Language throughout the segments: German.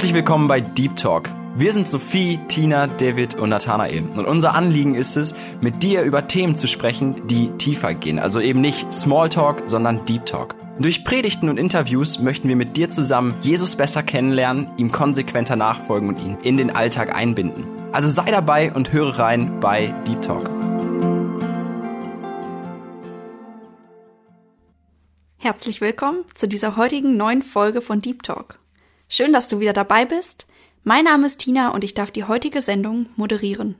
Herzlich willkommen bei Deep Talk. Wir sind Sophie, Tina, David und Nathanael. Und unser Anliegen ist es, mit dir über Themen zu sprechen, die tiefer gehen. Also eben nicht Smalltalk, sondern Deep Talk. Durch Predigten und Interviews möchten wir mit dir zusammen Jesus besser kennenlernen, ihm konsequenter nachfolgen und ihn in den Alltag einbinden. Also sei dabei und höre rein bei Deep Talk. Herzlich willkommen zu dieser heutigen neuen Folge von Deep Talk. Schön, dass du wieder dabei bist. Mein Name ist Tina und ich darf die heutige Sendung moderieren.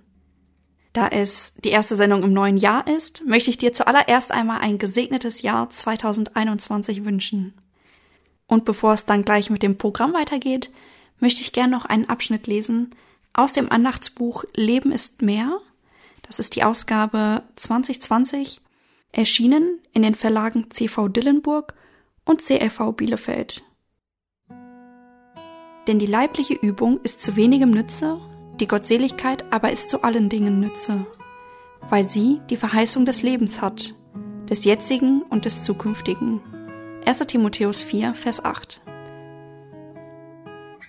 Da es die erste Sendung im neuen Jahr ist, möchte ich dir zuallererst einmal ein gesegnetes Jahr 2021 wünschen. Und bevor es dann gleich mit dem Programm weitergeht, möchte ich gerne noch einen Abschnitt lesen aus dem Andachtsbuch Leben ist mehr. Das ist die Ausgabe 2020, erschienen in den Verlagen CV Dillenburg und CLV Bielefeld. Denn die leibliche Übung ist zu wenigem Nütze, die Gottseligkeit aber ist zu allen Dingen Nütze, weil sie die Verheißung des Lebens hat, des jetzigen und des zukünftigen. 1. Timotheus 4, Vers 8.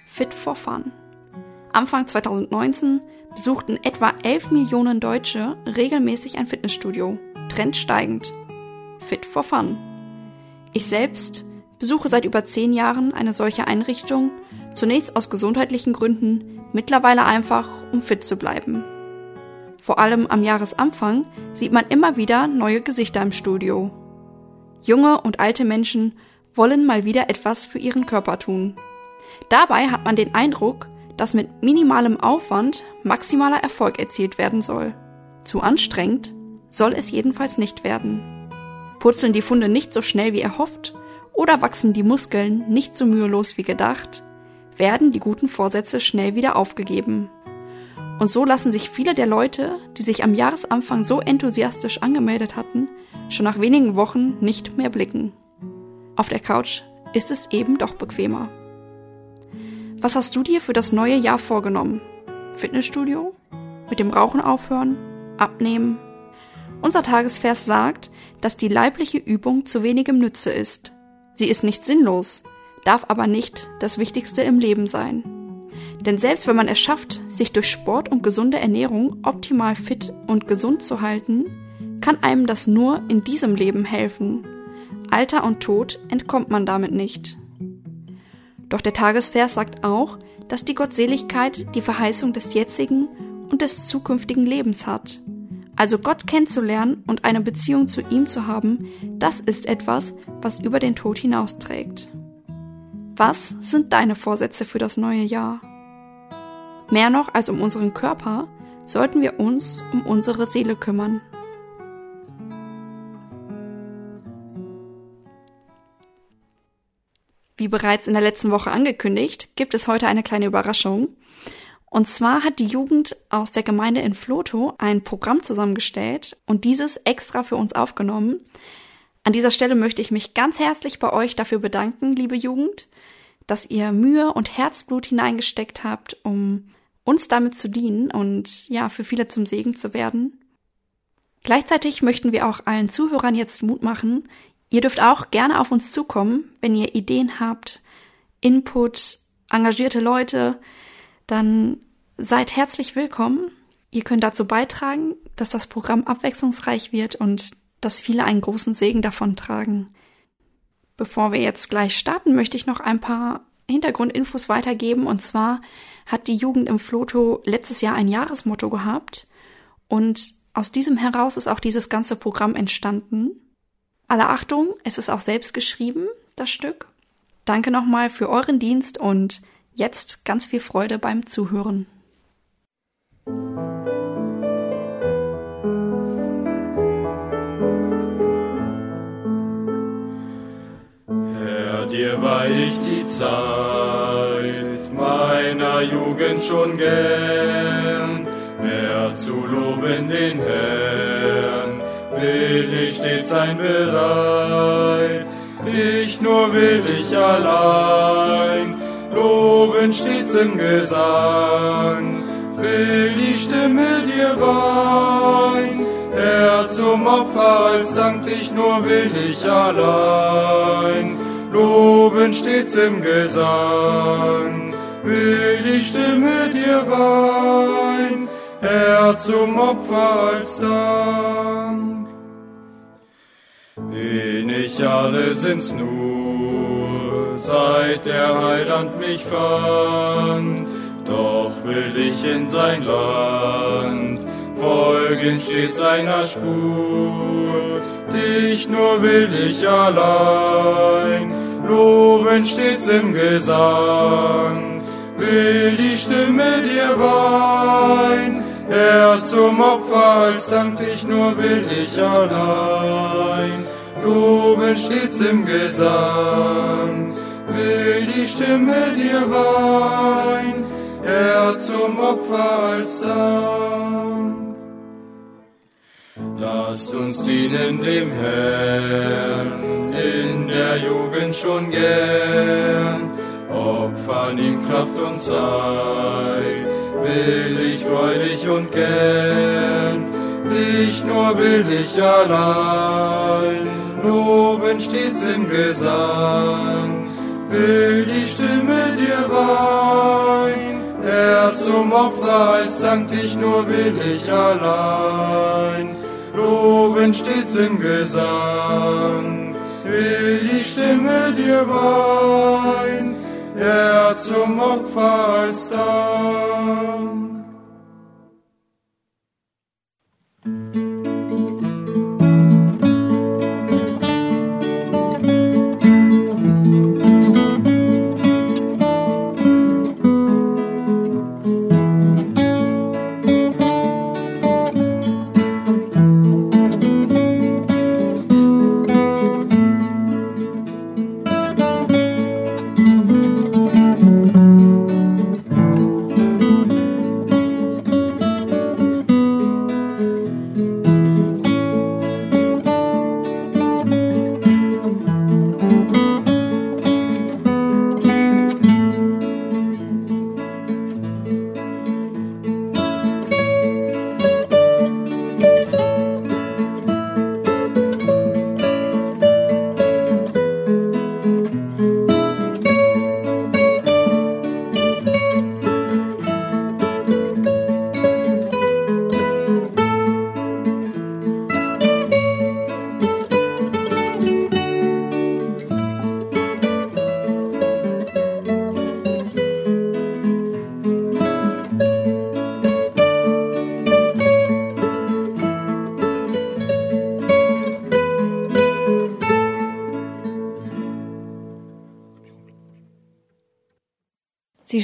Fit for Fun. Anfang 2019 besuchten etwa 11 Millionen Deutsche regelmäßig ein Fitnessstudio, trendsteigend. Fit for Fun. Ich selbst besuche seit über 10 Jahren eine solche Einrichtung Zunächst aus gesundheitlichen Gründen, mittlerweile einfach, um fit zu bleiben. Vor allem am Jahresanfang sieht man immer wieder neue Gesichter im Studio. Junge und alte Menschen wollen mal wieder etwas für ihren Körper tun. Dabei hat man den Eindruck, dass mit minimalem Aufwand maximaler Erfolg erzielt werden soll. Zu anstrengend soll es jedenfalls nicht werden. Purzeln die Funde nicht so schnell wie erhofft oder wachsen die Muskeln nicht so mühelos wie gedacht, werden die guten Vorsätze schnell wieder aufgegeben. Und so lassen sich viele der Leute, die sich am Jahresanfang so enthusiastisch angemeldet hatten, schon nach wenigen Wochen nicht mehr blicken. Auf der Couch ist es eben doch bequemer. Was hast du dir für das neue Jahr vorgenommen? Fitnessstudio? Mit dem Rauchen aufhören? Abnehmen? Unser Tagesvers sagt, dass die leibliche Übung zu wenigem Nütze ist. Sie ist nicht sinnlos, darf aber nicht das Wichtigste im Leben sein. Denn selbst wenn man es schafft, sich durch Sport und gesunde Ernährung optimal fit und gesund zu halten, kann einem das nur in diesem Leben helfen. Alter und Tod entkommt man damit nicht. Doch der Tagesvers sagt auch, dass die Gottseligkeit die Verheißung des jetzigen und des zukünftigen Lebens hat. Also Gott kennenzulernen und eine Beziehung zu ihm zu haben, das ist etwas, was über den Tod hinausträgt. Was sind deine Vorsätze für das neue Jahr? Mehr noch als um unseren Körper sollten wir uns um unsere Seele kümmern. Wie bereits in der letzten Woche angekündigt, gibt es heute eine kleine Überraschung. Und zwar hat die Jugend aus der Gemeinde in Floto ein Programm zusammengestellt und dieses extra für uns aufgenommen. An dieser Stelle möchte ich mich ganz herzlich bei euch dafür bedanken, liebe Jugend dass ihr Mühe und Herzblut hineingesteckt habt, um uns damit zu dienen und ja, für viele zum Segen zu werden. Gleichzeitig möchten wir auch allen Zuhörern jetzt Mut machen. Ihr dürft auch gerne auf uns zukommen, wenn ihr Ideen habt, Input, engagierte Leute, dann seid herzlich willkommen. Ihr könnt dazu beitragen, dass das Programm abwechslungsreich wird und dass viele einen großen Segen davon tragen. Bevor wir jetzt gleich starten, möchte ich noch ein paar Hintergrundinfos weitergeben. Und zwar hat die Jugend im Floto letztes Jahr ein Jahresmotto gehabt. Und aus diesem heraus ist auch dieses ganze Programm entstanden. Alle Achtung, es ist auch selbst geschrieben, das Stück. Danke nochmal für euren Dienst und jetzt ganz viel Freude beim Zuhören. Dir weih ich die Zeit meiner Jugend schon gern, mehr zu loben den Herrn, will ich stets sein bereit, dich nur will ich allein, loben stets im Gesang, will die Stimme dir weihen, Herr zum Opfer als Dank dich nur will ich allein loben stets im Gesang, will die Stimme dir weihen, Herr zum Opfer als Dank. Wenig alle sind's nur, seit der Heiland mich fand, doch will ich in sein Land folgen stets seiner Spur. Dich nur will ich allein. Loben stets im Gesang, will die Stimme dir weihen, Herr zum Opfer als Dank dich nur will ich allein. Loben stets im Gesang, will die Stimme dir weihen, Herr zum Opfer als Dank. Lasst uns dienen dem Herrn in der Jugend schon gern, opfern ihm Kraft und Zeit, will ich freudig und gern, dich nur will ich allein, loben stets im Gesang, will die Stimme dir weihen, Herr zum Opfer als Dank dich nur will ich allein, loben stets im Gesang, will die Stimme dir weihen, Herr zum Opfer als Dank.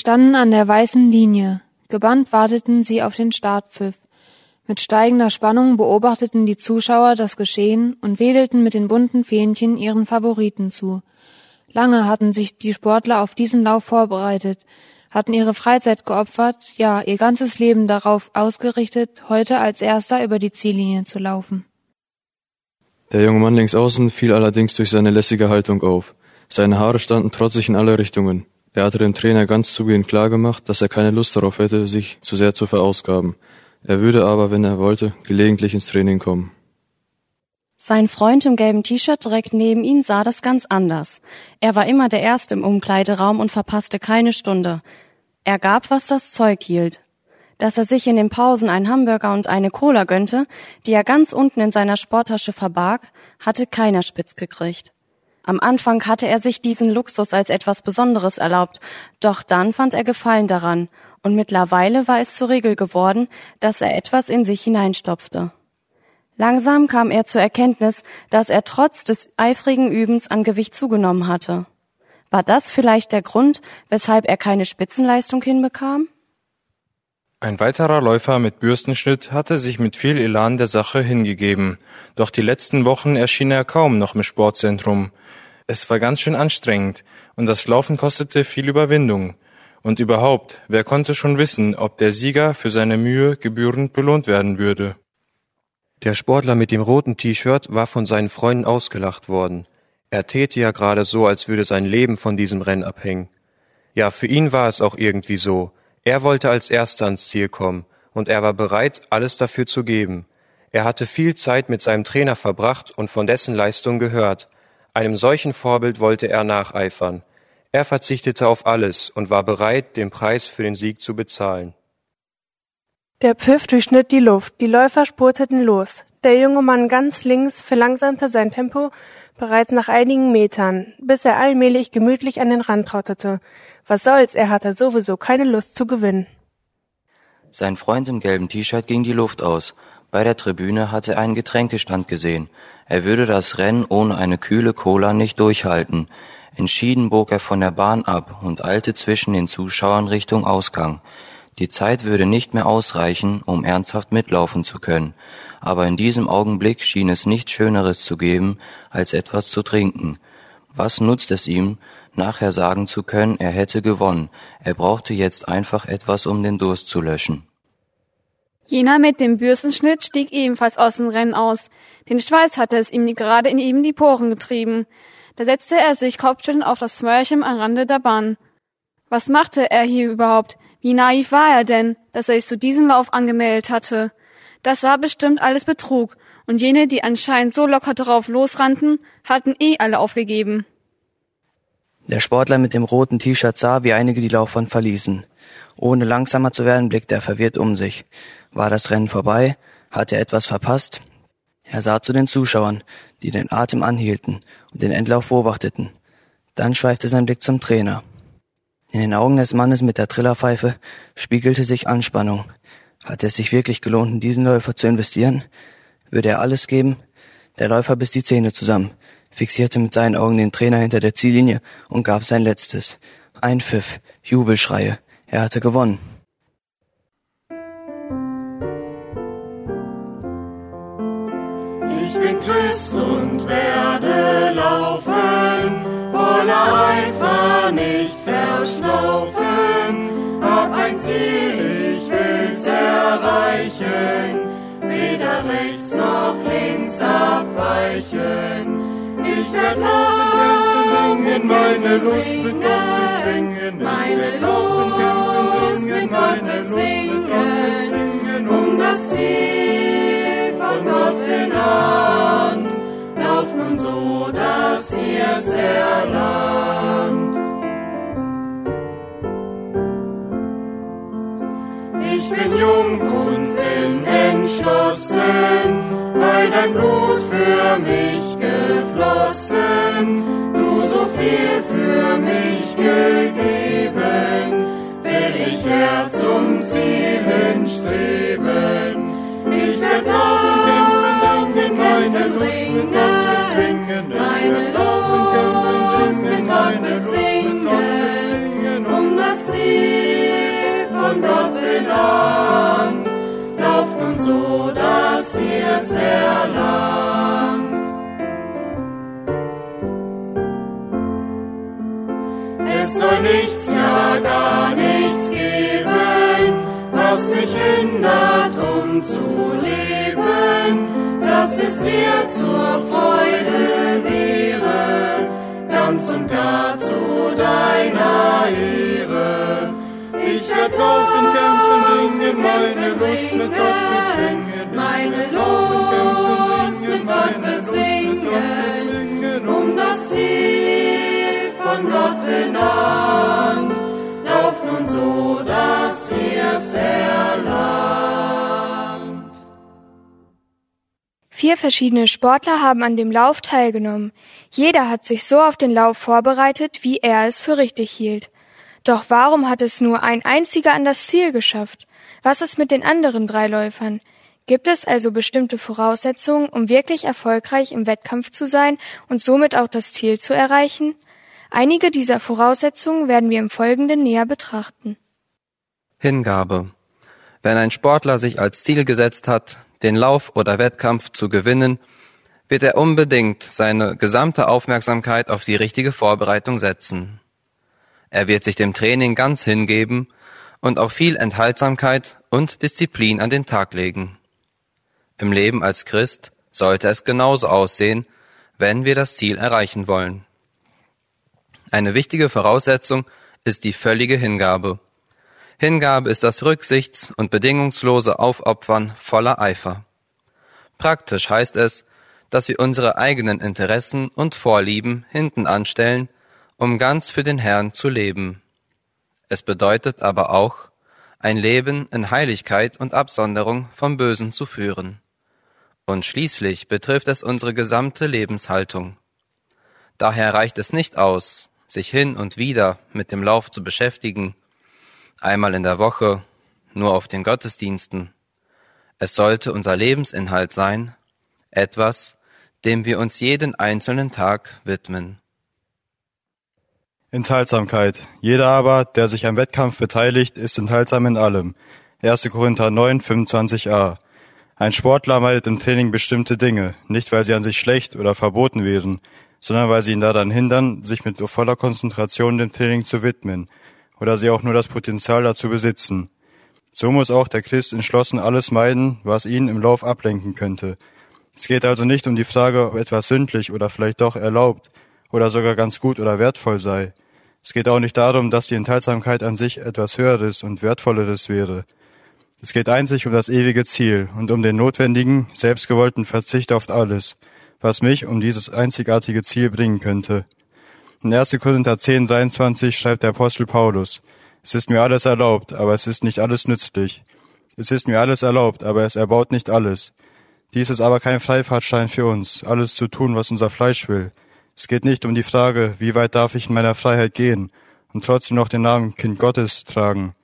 Standen an der weißen Linie. Gebannt warteten sie auf den Startpfiff. Mit steigender Spannung beobachteten die Zuschauer das Geschehen und wedelten mit den bunten Fähnchen ihren Favoriten zu. Lange hatten sich die Sportler auf diesen Lauf vorbereitet, hatten ihre Freizeit geopfert, ja, ihr ganzes Leben darauf ausgerichtet, heute als Erster über die Ziellinie zu laufen. Der junge Mann links außen fiel allerdings durch seine lässige Haltung auf. Seine Haare standen trotzig in alle Richtungen. Er hatte dem Trainer ganz zugehend klargemacht, dass er keine Lust darauf hätte, sich zu sehr zu verausgaben. Er würde aber, wenn er wollte, gelegentlich ins Training kommen. Sein Freund im gelben T-Shirt direkt neben ihm sah das ganz anders. Er war immer der Erste im Umkleideraum und verpasste keine Stunde. Er gab, was das Zeug hielt. Dass er sich in den Pausen einen Hamburger und eine Cola gönnte, die er ganz unten in seiner Sporttasche verbarg, hatte keiner spitz gekriegt. Am Anfang hatte er sich diesen Luxus als etwas Besonderes erlaubt, doch dann fand er Gefallen daran, und mittlerweile war es zur Regel geworden, dass er etwas in sich hineinstopfte. Langsam kam er zur Erkenntnis, dass er trotz des eifrigen Übens an Gewicht zugenommen hatte. War das vielleicht der Grund, weshalb er keine Spitzenleistung hinbekam? Ein weiterer Läufer mit Bürstenschnitt hatte sich mit viel Elan der Sache hingegeben, doch die letzten Wochen erschien er kaum noch im Sportzentrum. Es war ganz schön anstrengend, und das Laufen kostete viel Überwindung. Und überhaupt, wer konnte schon wissen, ob der Sieger für seine Mühe gebührend belohnt werden würde? Der Sportler mit dem roten T-Shirt war von seinen Freunden ausgelacht worden. Er täte ja gerade so, als würde sein Leben von diesem Rennen abhängen. Ja, für ihn war es auch irgendwie so. Er wollte als Erster ans Ziel kommen, und er war bereit, alles dafür zu geben. Er hatte viel Zeit mit seinem Trainer verbracht und von dessen Leistung gehört, einem solchen Vorbild wollte er nacheifern. Er verzichtete auf alles und war bereit, den Preis für den Sieg zu bezahlen. Der Pfiff durchschnitt die Luft, die Läufer spurteten los. Der junge Mann ganz links verlangsamte sein Tempo bereits nach einigen Metern, bis er allmählich gemütlich an den Rand trottete. Was soll's, er hatte sowieso keine Lust zu gewinnen. Sein Freund im gelben T-Shirt ging die Luft aus. Bei der Tribüne hatte er einen Getränkestand gesehen. Er würde das Rennen ohne eine kühle Cola nicht durchhalten. Entschieden bog er von der Bahn ab und eilte zwischen den Zuschauern Richtung Ausgang. Die Zeit würde nicht mehr ausreichen, um ernsthaft mitlaufen zu können, aber in diesem Augenblick schien es nichts Schöneres zu geben, als etwas zu trinken. Was nutzt es ihm, nachher sagen zu können, er hätte gewonnen, er brauchte jetzt einfach etwas, um den Durst zu löschen. Jener mit dem Bürstenschnitt stieg ebenfalls aus dem Rennen aus. Den Schweiß hatte es ihm gerade in ihm die Poren getrieben. Da setzte er sich kopfschüttelnd auf das Smörchen am Rande der Bahn. Was machte er hier überhaupt? Wie naiv war er denn, dass er sich zu diesem Lauf angemeldet hatte? Das war bestimmt alles Betrug, und jene, die anscheinend so locker drauf losrannten, hatten eh alle aufgegeben. Der Sportler mit dem roten T-Shirt sah, wie einige die Laufbahn verließen. Ohne langsamer zu werden, blickte er verwirrt um sich. War das Rennen vorbei? Hatte er etwas verpasst? Er sah zu den Zuschauern, die den Atem anhielten und den Endlauf beobachteten. Dann schweifte sein Blick zum Trainer. In den Augen des Mannes mit der Trillerpfeife spiegelte sich Anspannung. Hatte es sich wirklich gelohnt, in diesen Läufer zu investieren? Würde er alles geben? Der Läufer biss die Zähne zusammen, fixierte mit seinen Augen den Trainer hinter der Ziellinie und gab sein Letztes. Ein Pfiff, Jubelschreie. Er hatte gewonnen. Ich bin Christ und werde laufen, voller Eifer nicht verschnaufen. Hab ein Ziel, ich will's erreichen, weder rechts noch links abweichen. Ich werd laufen, kämpfen, meine Lust mit Gott bezwingen. Meine Lust mit Gott bezwingen, bezwingen. Meine Lust mit Gott bezwingen, um das Ziel von Gott benannt. Lauf nun so, dass ihr's erlangt. Vier verschiedene Sportler haben an dem Lauf teilgenommen. Jeder hat sich so auf den Lauf vorbereitet, wie er es für richtig hielt. Doch warum hat es nur ein einziger an das Ziel geschafft? Was ist mit den anderen drei Läufern? Gibt es also bestimmte Voraussetzungen, um wirklich erfolgreich im Wettkampf zu sein und somit auch das Ziel zu erreichen? Einige dieser Voraussetzungen werden wir im Folgenden näher betrachten. Hingabe. Wenn ein Sportler sich als Ziel gesetzt hat, den Lauf oder Wettkampf zu gewinnen, wird er unbedingt seine gesamte Aufmerksamkeit auf die richtige Vorbereitung setzen. Er wird sich dem Training ganz hingeben und auch viel Enthaltsamkeit und Disziplin an den Tag legen. Im Leben als Christ sollte es genauso aussehen, wenn wir das Ziel erreichen wollen. Eine wichtige Voraussetzung ist die völlige Hingabe. Hingabe ist das Rücksichts- und bedingungslose Aufopfern voller Eifer. Praktisch heißt es, dass wir unsere eigenen Interessen und Vorlieben hinten anstellen um ganz für den Herrn zu leben. Es bedeutet aber auch, ein Leben in Heiligkeit und Absonderung vom Bösen zu führen. Und schließlich betrifft es unsere gesamte Lebenshaltung. Daher reicht es nicht aus, sich hin und wieder mit dem Lauf zu beschäftigen, einmal in der Woche, nur auf den Gottesdiensten. Es sollte unser Lebensinhalt sein, etwas, dem wir uns jeden einzelnen Tag widmen. Enthaltsamkeit. Jeder aber, der sich am Wettkampf beteiligt, ist enthaltsam in allem. 1. Korinther 9, 25a. Ein Sportler meidet im Training bestimmte Dinge, nicht weil sie an sich schlecht oder verboten wären, sondern weil sie ihn daran hindern, sich mit voller Konzentration dem Training zu widmen oder sie auch nur das Potenzial dazu besitzen. So muss auch der Christ entschlossen alles meiden, was ihn im Lauf ablenken könnte. Es geht also nicht um die Frage, ob etwas sündlich oder vielleicht doch erlaubt oder sogar ganz gut oder wertvoll sei. Es geht auch nicht darum, dass die Enthaltsamkeit an sich etwas Höheres und Wertvolleres wäre. Es geht einzig um das ewige Ziel und um den notwendigen, selbstgewollten Verzicht auf alles, was mich um dieses einzigartige Ziel bringen könnte. In 1. Korinther 10, 23 schreibt der Apostel Paulus, es ist mir alles erlaubt, aber es ist nicht alles nützlich. Es ist mir alles erlaubt, aber es erbaut nicht alles. Dies ist aber kein Freifahrtschein für uns, alles zu tun, was unser Fleisch will. Es geht nicht um die Frage, wie weit darf ich in meiner Freiheit gehen und trotzdem noch den Namen Kind Gottes tragen.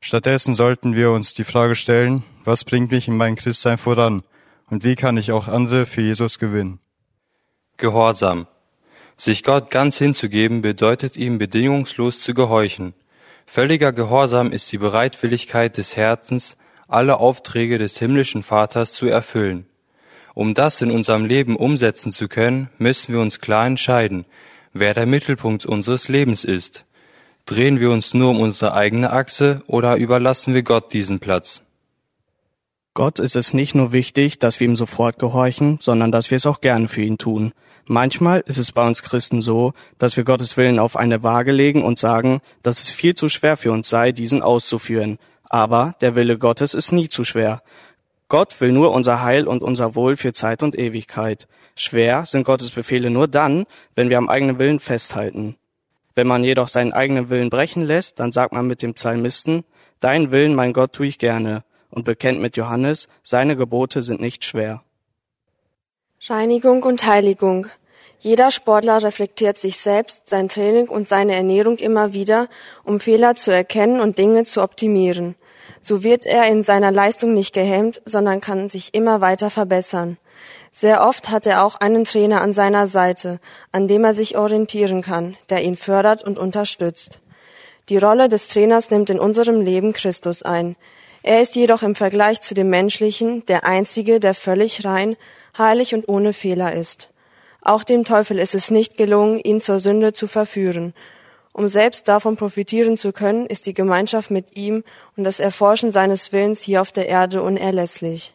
Stattdessen sollten wir uns die Frage stellen, was bringt mich in meinem Christsein voran und wie kann ich auch andere für Jesus gewinnen? Gehorsam. Sich Gott ganz hinzugeben bedeutet ihm bedingungslos zu gehorchen. Völliger Gehorsam ist die Bereitwilligkeit des Herzens, alle Aufträge des himmlischen Vaters zu erfüllen. Um das in unserem Leben umsetzen zu können, müssen wir uns klar entscheiden, wer der Mittelpunkt unseres Lebens ist. Drehen wir uns nur um unsere eigene Achse oder überlassen wir Gott diesen Platz? Gott ist es nicht nur wichtig, dass wir ihm sofort gehorchen, sondern dass wir es auch gerne für ihn tun. Manchmal ist es bei uns Christen so, dass wir Gottes Willen auf eine Waage legen und sagen, dass es viel zu schwer für uns sei, diesen auszuführen. Aber der Wille Gottes ist nie zu schwer. Gott will nur unser Heil und unser Wohl für Zeit und Ewigkeit. Schwer sind Gottes Befehle nur dann, wenn wir am eigenen Willen festhalten. Wenn man jedoch seinen eigenen Willen brechen lässt, dann sagt man mit dem Psalmisten, Dein Willen, mein Gott, tue ich gerne, und bekennt mit Johannes, seine Gebote sind nicht schwer. Reinigung und Heiligung. Jeder Sportler reflektiert sich selbst, sein Training und seine Ernährung immer wieder, um Fehler zu erkennen und Dinge zu optimieren. So wird er in seiner Leistung nicht gehemmt, sondern kann sich immer weiter verbessern. Sehr oft hat er auch einen Trainer an seiner Seite, an dem er sich orientieren kann, der ihn fördert und unterstützt. Die Rolle des Trainers nimmt in unserem Leben Christus ein. Er ist jedoch im Vergleich zu dem menschlichen der einzige, der völlig rein, heilig und ohne Fehler ist. Auch dem Teufel ist es nicht gelungen, ihn zur Sünde zu verführen. Um selbst davon profitieren zu können, ist die Gemeinschaft mit ihm und das Erforschen seines Willens hier auf der Erde unerlässlich.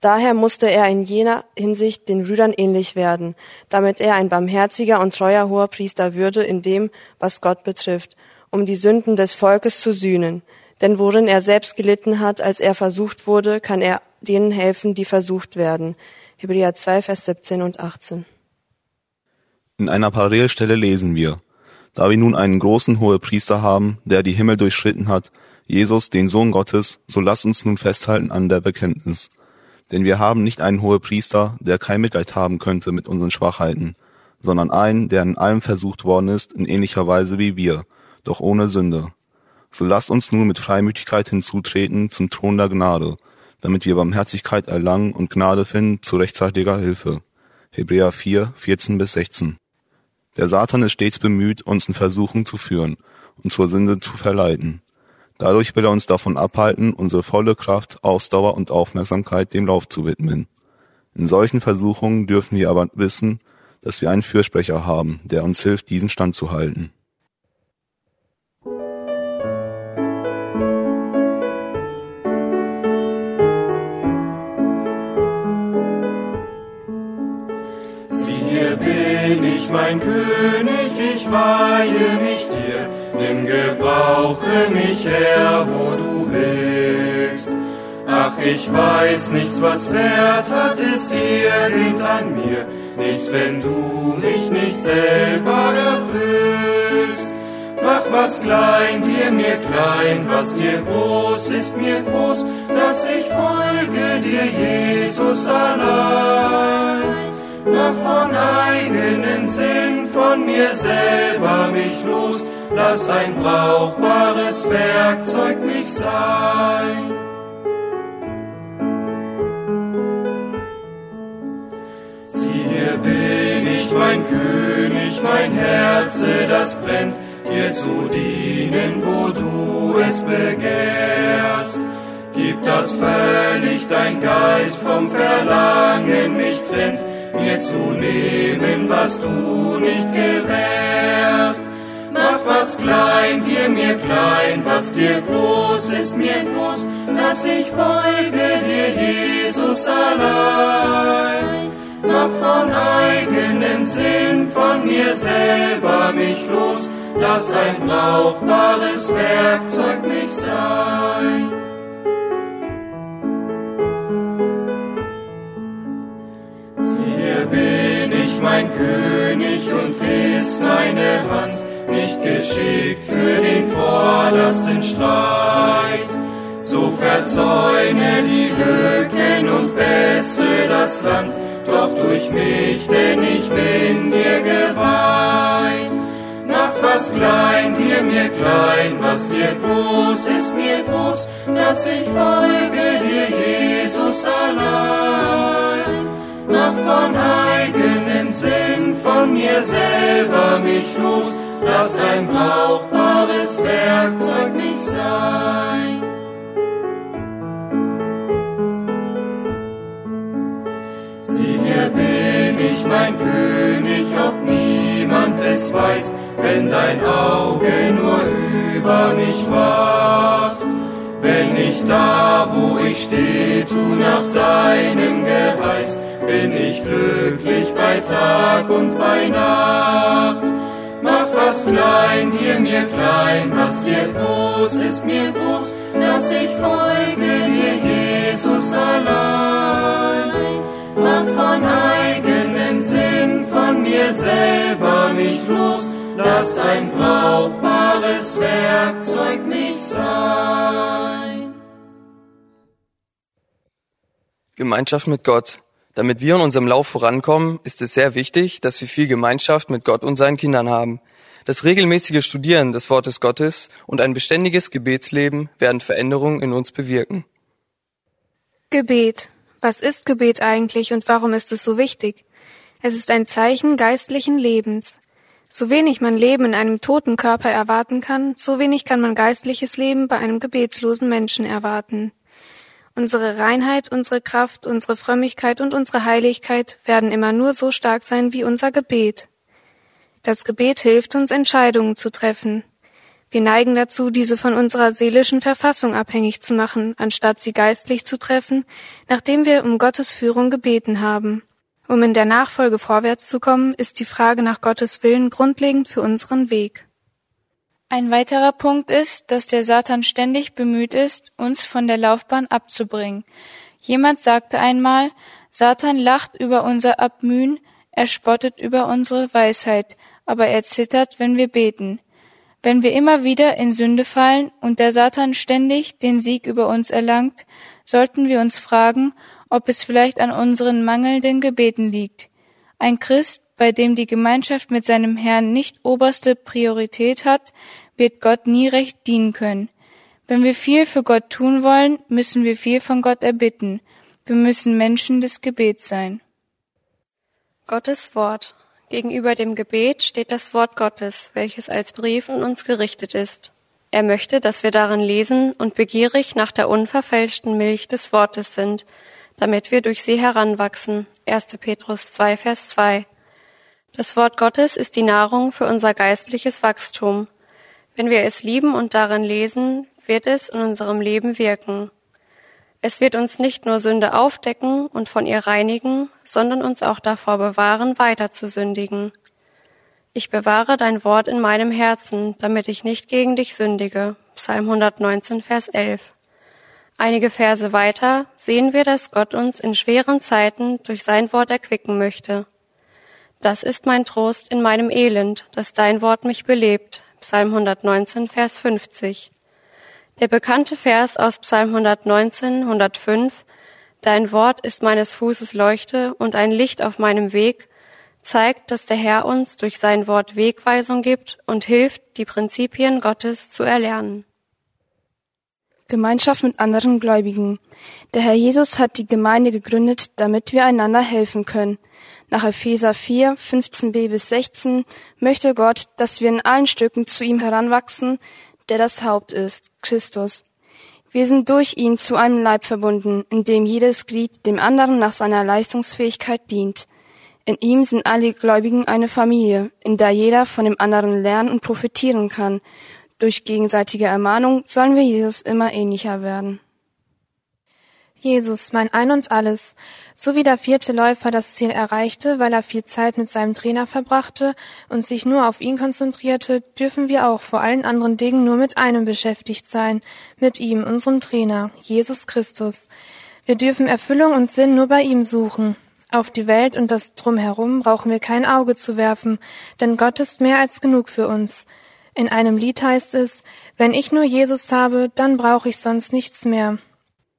Daher musste er in jener Hinsicht den Brüdern ähnlich werden, damit er ein barmherziger und treuer hoher Priester würde in dem, was Gott betrifft, um die Sünden des Volkes zu sühnen. Denn worin er selbst gelitten hat, als er versucht wurde, kann er denen helfen, die versucht werden. Hebräer 2, Vers 17 und 18. In einer Parallelstelle lesen wir, da wir nun einen großen Hohepriester haben, der die Himmel durchschritten hat, Jesus, den Sohn Gottes, so lasst uns nun festhalten an der Bekenntnis. Denn wir haben nicht einen Hohepriester, der kein Mitleid haben könnte mit unseren Schwachheiten, sondern einen, der in allem versucht worden ist, in ähnlicher Weise wie wir, doch ohne Sünde. So lasst uns nun mit Freimütigkeit hinzutreten zum Thron der Gnade, damit wir Barmherzigkeit erlangen und Gnade finden zu rechtzeitiger Hilfe. Hebräer 4, 14 bis 16. Der Satan ist stets bemüht, uns in Versuchung zu führen und zur Sünde zu verleiten. Dadurch will er uns davon abhalten, unsere volle Kraft, Ausdauer und Aufmerksamkeit dem Lauf zu widmen. In solchen Versuchungen dürfen wir aber wissen, dass wir einen Fürsprecher haben, der uns hilft, diesen Stand zu halten. Mein König, ich weihe mich dir, nimm gebrauche mich her, wo du willst. Ach, ich weiß nichts, was Wert hat, ist irgend an mir, nichts, wenn du mich nicht selber erfüllst. Mach was klein, dir mir klein, was dir groß ist mir groß, dass ich folge dir, Jesus allein. Mach von eigenen Sinn, von mir selber mich los, lass ein brauchbares Werkzeug mich sein. Hier bin ich, mein König, mein Herze, das brennt, dir zu dienen, wo du es begehrst. Gib das völlig dein Geist vom Verlangen mich trennt, mir zu nehmen, was du nicht gewährst. Mach was klein, dir mir klein, was dir groß ist mir groß, dass ich folge dir, Jesus allein. Mach von eigenem Sinn, von mir selber mich los, lass ein brauchbares Werkzeug mich geschickt für den vordersten Streit. So verzäune die Lücken und besse das Land, doch durch mich, denn ich bin dir geweiht. Mach was klein, dir mir klein, was dir groß ist mir groß, dass ich folge dir, Jesus allein. Mach von eigenem Sinn, von mir selber mich los, lass ein brauchbares Werkzeug mich sein. Hier bin ich mein König, ob niemand es weiß, wenn dein Auge nur über mich wacht. Wenn ich da, wo ich steh, tu nach deinem Geheiß, bin ich glücklich bei Tag und bei Nacht. Was klein, dir mir klein, was dir groß ist mir groß, dass ich folge dir, Jesus allein. Mach von eigenem Sinn, von mir selber mich los, lass ein brauchbares Werkzeug mich sein. Gemeinschaft mit Gott. Damit wir in unserem Lauf vorankommen, ist es sehr wichtig, dass wir viel Gemeinschaft mit Gott und seinen Kindern haben. Das regelmäßige Studieren des Wortes Gottes und ein beständiges Gebetsleben werden Veränderungen in uns bewirken. Gebet. Was ist Gebet eigentlich und warum ist es so wichtig? Es ist ein Zeichen geistlichen Lebens. So wenig man Leben in einem toten Körper erwarten kann, so wenig kann man geistliches Leben bei einem gebetslosen Menschen erwarten. Unsere Reinheit, unsere Kraft, unsere Frömmigkeit und unsere Heiligkeit werden immer nur so stark sein wie unser Gebet. Das Gebet hilft uns, Entscheidungen zu treffen. Wir neigen dazu, diese von unserer seelischen Verfassung abhängig zu machen, anstatt sie geistlich zu treffen, nachdem wir um Gottes Führung gebeten haben. Um in der Nachfolge vorwärts zu kommen, ist die Frage nach Gottes Willen grundlegend für unseren Weg. Ein weiterer Punkt ist, dass der Satan ständig bemüht ist, uns von der Laufbahn abzubringen. Jemand sagte einmal, Satan lacht über unser Abmühen, er spottet über unsere Weisheit, aber er zittert, wenn wir beten. Wenn wir immer wieder in Sünde fallen und der Satan ständig den Sieg über uns erlangt, sollten wir uns fragen, ob es vielleicht an unseren mangelnden Gebeten liegt. Ein Christ, bei dem die Gemeinschaft mit seinem Herrn nicht oberste Priorität hat, wird Gott nie recht dienen können. Wenn wir viel für Gott tun wollen, müssen wir viel von Gott erbitten. Wir müssen Menschen des Gebets sein. Gottes Wort. Gegenüber dem Gebet steht das Wort Gottes, welches als Brief an uns gerichtet ist. Er möchte, dass wir darin lesen und begierig nach der unverfälschten Milch des Wortes sind, damit wir durch sie heranwachsen. 1. Petrus 2, Vers 2. Das Wort Gottes ist die Nahrung für unser geistliches Wachstum. Wenn wir es lieben und darin lesen, wird es in unserem Leben wirken. Es wird uns nicht nur Sünde aufdecken und von ihr reinigen, sondern uns auch davor bewahren, weiter zu sündigen. Ich bewahre dein Wort in meinem Herzen, damit ich nicht gegen dich sündige. Psalm 119, Vers 11. Einige Verse weiter sehen wir, dass Gott uns in schweren Zeiten durch sein Wort erquicken möchte. Das ist mein Trost in meinem Elend, dass dein Wort mich belebt. Psalm 119, Vers 50. Der bekannte Vers aus Psalm 119, 105, Dein Wort ist meines Fußes Leuchte und ein Licht auf meinem Weg, zeigt, dass der Herr uns durch sein Wort Wegweisung gibt und hilft, die Prinzipien Gottes zu erlernen. Gemeinschaft mit anderen Gläubigen. Der Herr Jesus hat die Gemeinde gegründet, damit wir einander helfen können. Nach Epheser 4, 15b bis 16 möchte Gott, dass wir in allen Stücken zu ihm heranwachsen, der das Haupt ist, Christus. Wir sind durch ihn zu einem Leib verbunden, in dem jedes Glied dem anderen nach seiner Leistungsfähigkeit dient. In ihm sind alle Gläubigen eine Familie, in der jeder von dem anderen lernen und profitieren kann. Durch gegenseitige Ermahnung sollen wir Jesus immer ähnlicher werden. Jesus, mein Ein und Alles. So wie der vierte Läufer das Ziel erreichte, weil er viel Zeit mit seinem Trainer verbrachte und sich nur auf ihn konzentrierte, dürfen wir auch vor allen anderen Dingen nur mit einem beschäftigt sein, mit ihm, unserem Trainer, Jesus Christus. Wir dürfen Erfüllung und Sinn nur bei ihm suchen. Auf die Welt und das Drumherum brauchen wir kein Auge zu werfen, denn Gott ist mehr als genug für uns. In einem Lied heißt es, wenn ich nur Jesus habe, dann brauche ich sonst nichts mehr.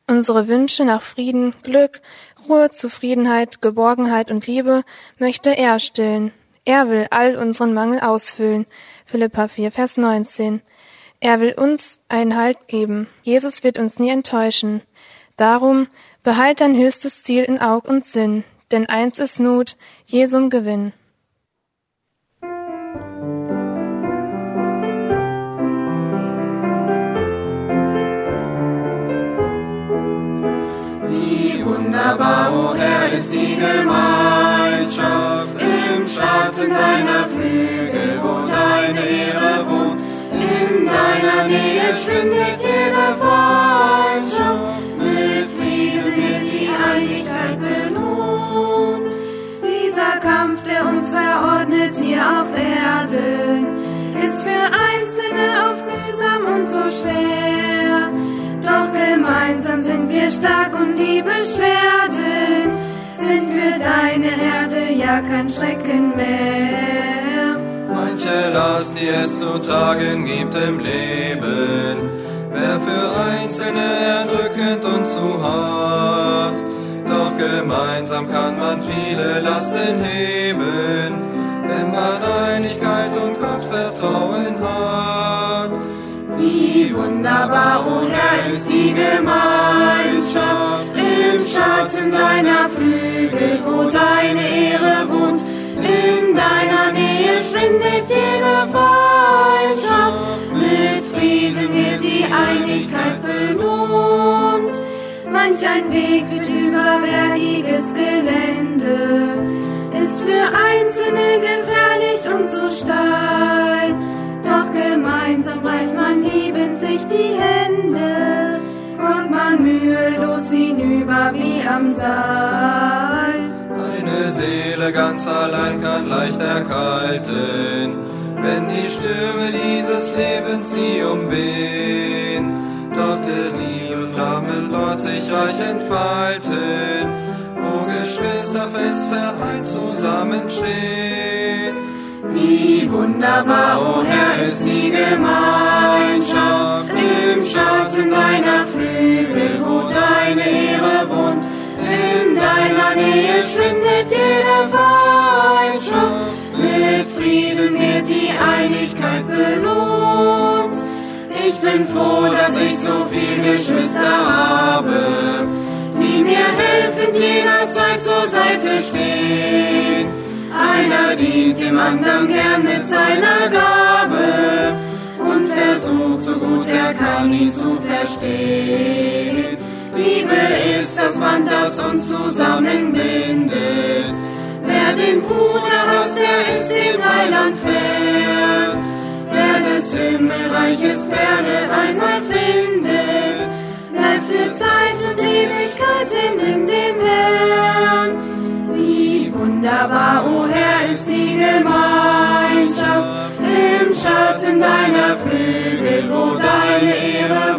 Unsere Wünsche nach Frieden, Glück, Ruhe, Zufriedenheit, Geborgenheit und Liebe möchte er stillen. Er will all unseren Mangel ausfüllen. Philippa 4, Vers 19. Er will uns einen Halt geben. Jesus wird uns nie enttäuschen. Darum behalt dein höchstes Ziel in Aug und Sinn, denn eins ist Not, Jesum Gewinn. Wunderbar, oh Herr, ist die Gemeinschaft im Schatten deiner Flügel, wo deine Ehre wohnt. In deiner Nähe schwindet jede Freundschaft, mit Frieden wird die Einigkeit belohnt. Dieser Kampf, der uns verordnet hier auf Erden, ist für Einzelne ja kein Schrecken mehr. Manche Last, die es zu tragen gibt im Leben, wär für Einzelne erdrückend und zu hart. Doch gemeinsam kann man viele Lasten heben, wenn man Einigkeit und Gottvertrauen hat. Wie wunderbar, oh Herr, ist die Gemeinschaft im Schatten deiner Flügel, wo deine Ehre wohnt. In deiner Nähe schwindet jede Freundschaft, mit Frieden wird die Einigkeit belohnt. Manch ein Weg führt über bergiges Gelände, ist für Einzelne gefährlich und so steil. Doch gemeinsam reicht man liebend sich die Hände, kommt man mühelos hinüber wie am Saal. Eine Seele ganz allein kann leicht erkalten, wenn die Stürme dieses Lebens sie umwehen. Doch der Liebe Flamme dort sich reich entfalten, wo Geschwister fest vereint zusammenstehen. Wie wunderbar, o oh Herr, ist die Gemeinschaft im Schatten deiner deine Ehre wohnt. In deiner Nähe schwindet jede Freundschaft, mit Frieden wird die Einigkeit belohnt. Ich bin froh, dass ich so viele Geschwister habe, die mir helfen, jederzeit zur Seite stehen. Einer dient dem anderen gern mit seiner Gabe und versucht so gut er kann, ihn zu verstehen. Liebe ist das Band, das uns zusammenbindet. Wer den Bruder hasst, der ist dem Heiland fern. Wer des Himmelreiches Perle einmal findet, bleibt für Zeit und Ewigkeit in dem Herrn. Wie wunderbar, o oh Herr, ist die Gemeinschaft im Schatten deiner Flügel, wo deine Ehre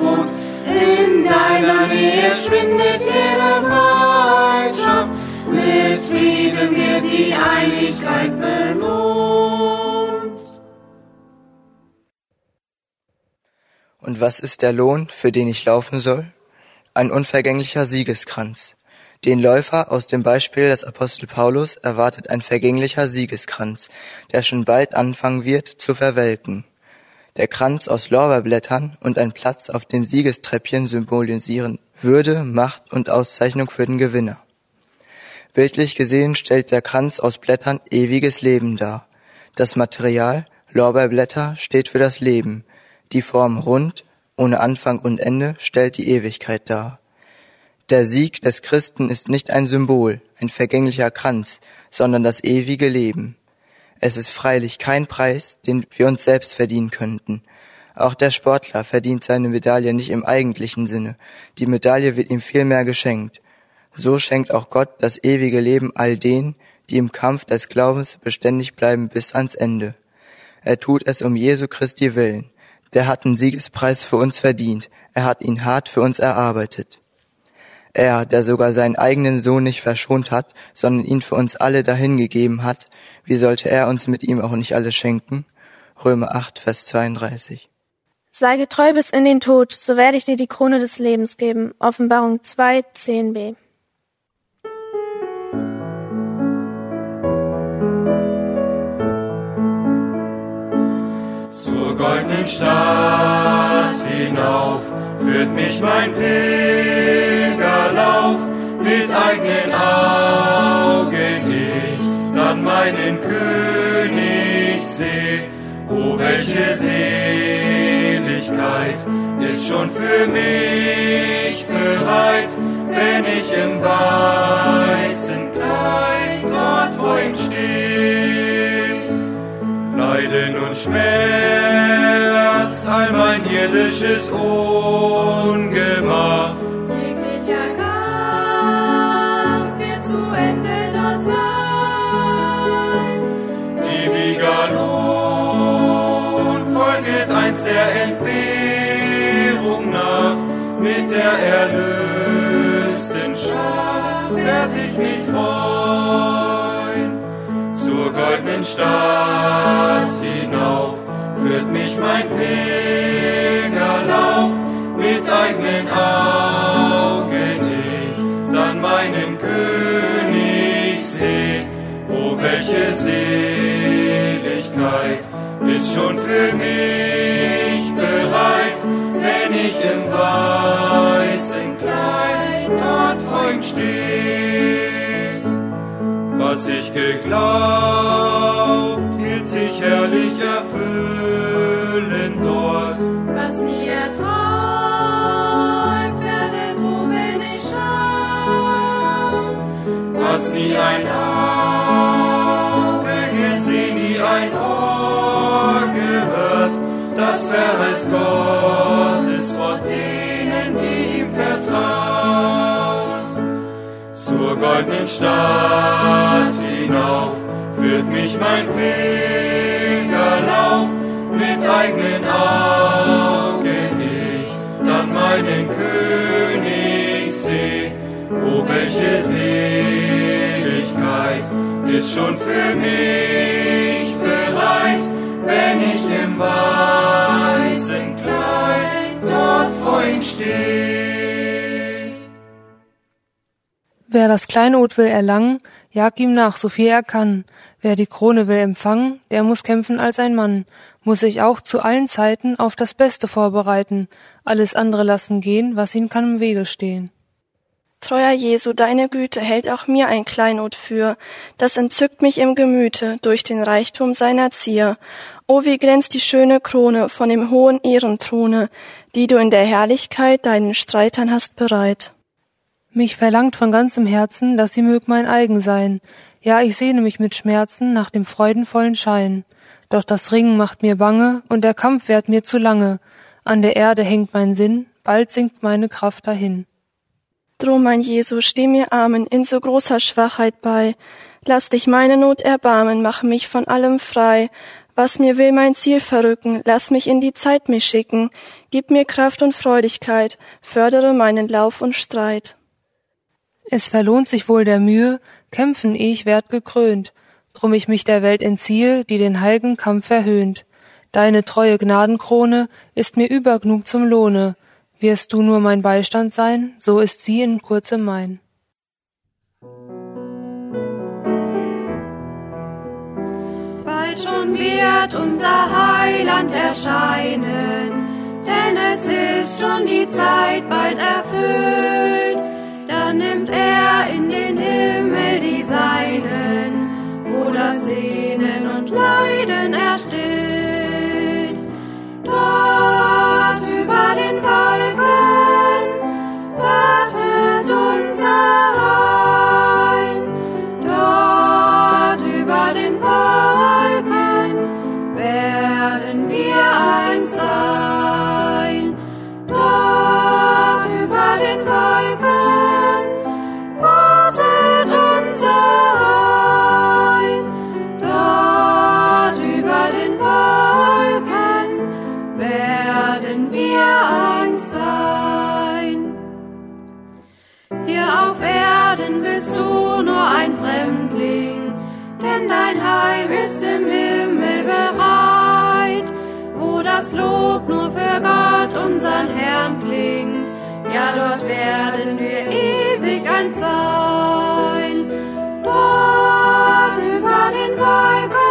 beendet ihre Freundschaft, mit Frieden wird die Einigkeit belohnt. Und was ist der Lohn, für den ich laufen soll? Ein unvergänglicher Siegeskranz. Den Läufer aus dem Beispiel des Apostel Paulus erwartet ein vergänglicher Siegeskranz, der schon bald anfangen wird zu verwelken. Der Kranz aus Lorbeerblättern und ein Platz auf dem Siegestreppchen symbolisieren würde, Macht und Auszeichnung für den Gewinner. Bildlich gesehen stellt der Kranz aus Blättern ewiges Leben dar. Das Material, Lorbeerblätter, steht für das Leben. Die Form rund, ohne Anfang und Ende, stellt die Ewigkeit dar. Der Sieg des Christen ist nicht ein Symbol, ein vergänglicher Kranz, sondern das ewige Leben. Es ist freilich kein Preis, den wir uns selbst verdienen könnten. Auch der Sportler verdient seine Medaille nicht im eigentlichen Sinne. Die Medaille wird ihm vielmehr geschenkt. So schenkt auch Gott das ewige Leben all denen, die im Kampf des Glaubens beständig bleiben bis ans Ende. Er tut es um Jesu Christi willen. Der hat den Siegespreis für uns verdient. Er hat ihn hart für uns erarbeitet. Er, der sogar seinen eigenen Sohn nicht verschont hat, sondern ihn für uns alle dahingegeben hat, wie sollte er uns mit ihm auch nicht alles schenken? Römer 8, Vers 32. Sei getreu bis in den Tod, so werde ich dir die Krone des Lebens geben. Offenbarung 2, 10b. Zur goldenen Stadt hinauf führt mich mein Pilgerlauf mit eigenen Augen ich dann meinen König seh. Oh, welche Seligkeit ist schon für mich bereit, wenn ich im weißen Kleid dort vor ihm stehe. Leiden und Schmerz, all mein irdisches Ungemach. Einst der Entbehrung nach. Mit der erlösten Schar werd ich mich freuen. Zur goldenen Stadt hinauf führt mich mein Pilgerlauf. Mit eigenen Augen ich dann meinen König seh. Oh, welche Seligkeit ist schon für mich bereit, wenn ich im weißen Kleid dort vor ihm stehe. Was ich geglaubt, wird sich herrlich erfüllen dort. Was nie erträumt, werde droben ich schauen. Was nie ein Auge verheißt Gottes Wort denen, die ihm vertrauen. Zur goldenen Stadt hinauf führt mich mein Pilgerlauf mit eigenen Augen ich dann meinen König seh. Oh, welche Seligkeit ist schon für mich Wer das Kleinod will erlangen, jag ihm nach, so viel er kann. Wer die Krone will empfangen, der muss kämpfen als ein Mann, muss sich auch zu allen Zeiten auf das Beste vorbereiten, alles andere lassen gehen, was ihm kann im Wege stehen. Treuer Jesu, deine Güte hält auch mir ein Kleinod für, das entzückt mich im Gemüte durch den Reichtum seiner Zier. O wie glänzt die schöne Krone von dem hohen Ehrenthrone, die du in der Herrlichkeit deinen Streitern hast bereit. Mich verlangt von ganzem Herzen, dass sie mög mein eigen sein. Ja, ich sehne mich mit Schmerzen nach dem freudenvollen Schein. Doch das Ringen macht mir bange und der Kampf währt mir zu lange. An der Erde hängt mein Sinn, bald sinkt meine Kraft dahin. Drum, mein Jesu, steh mir Amen in so großer Schwachheit bei. Lass dich meine Not erbarmen, mach mich von allem frei. Was mir will mein Ziel verrücken, lass mich in die Zeit mich schicken. Gib mir Kraft und Freudigkeit, fördere meinen Lauf und Streit. Es verlohnt sich wohl der Mühe, kämpfen ich werd gekrönt, drum ich mich der Welt entziehe, die den heilgen Kampf verhöhnt. Deine treue Gnadenkrone ist mir übergnug zum Lohne. Wirst du nur mein Beistand sein, so ist sie in kurzem mein. Bald schon wird unser Heiland erscheinen, denn es ist schon die Zeit bald erfüllt. Dann nimmt er in den Himmel die Seinen, wo das Sehnen und Leiden erstillt. Dort über den Wolken wartet unser Heim. Dein Heim ist im Himmel bereit, wo das Lob nur für Gott, unseren Herrn, klingt. Ja, dort werden wir ewig eins sein. Dort über den Wolken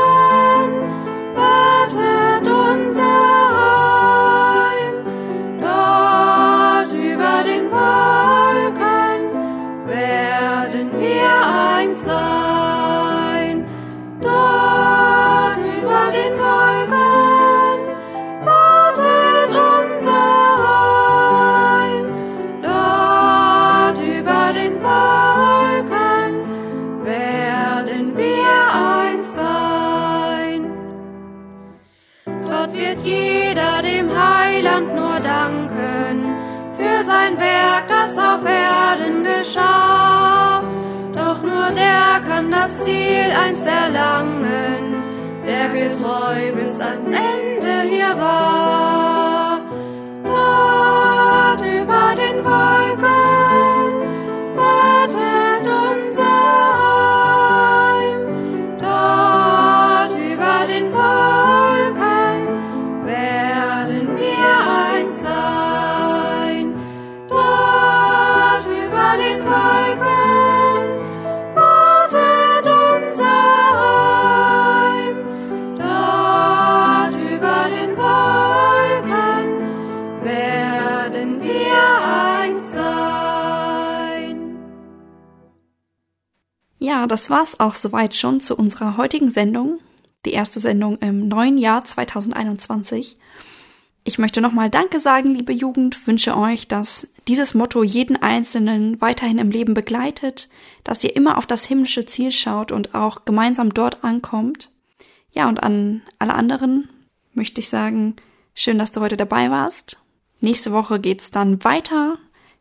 Ziel einst erlangen, der getreu das war's auch soweit schon zu unserer heutigen Sendung. Die erste Sendung im neuen Jahr 2021. Ich möchte nochmal Danke sagen, liebe Jugend, wünsche euch, dass dieses Motto jeden Einzelnen weiterhin im Leben begleitet, dass ihr immer auf das himmlische Ziel schaut und auch gemeinsam dort ankommt. Ja, und an alle anderen möchte ich sagen, schön, dass du heute dabei warst. Nächste Woche geht's dann weiter.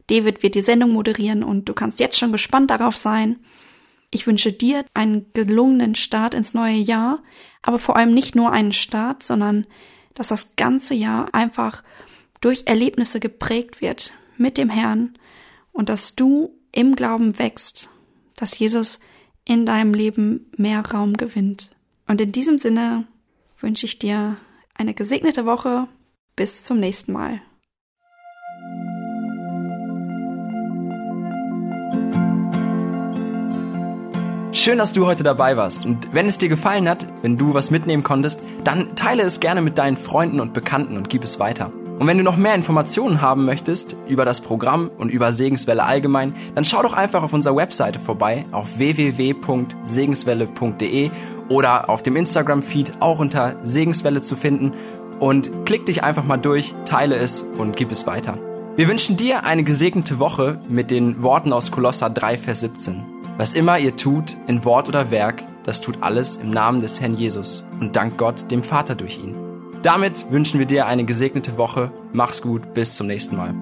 David wird die Sendung moderieren und du kannst jetzt schon gespannt darauf sein. Ich wünsche dir einen gelungenen Start ins neue Jahr, aber vor allem nicht nur einen Start, sondern dass das ganze Jahr einfach durch Erlebnisse geprägt wird mit dem Herrn und dass du im Glauben wächst, dass Jesus in deinem Leben mehr Raum gewinnt. Und in diesem Sinne wünsche ich dir eine gesegnete Woche. Bis zum nächsten Mal. Schön, dass du heute dabei warst. Und wenn es dir gefallen hat, wenn du was mitnehmen konntest, dann teile es gerne mit deinen Freunden und Bekannten und gib es weiter. Und wenn du noch mehr Informationen haben möchtest über das Programm und über Segenswelle allgemein, dann schau doch einfach auf unserer Webseite vorbei auf www.segenswelle.de oder auf dem Instagram-Feed auch unter Segenswelle zu finden und klick dich einfach mal durch, teile es und gib es weiter. Wir wünschen dir eine gesegnete Woche mit den Worten aus Kolosser 3, Vers 17. Was immer ihr tut, in Wort oder Werk, das tut alles im Namen des Herrn Jesus und dank Gott, dem Vater durch ihn. Damit wünschen wir dir eine gesegnete Woche. Mach's gut, bis zum nächsten Mal.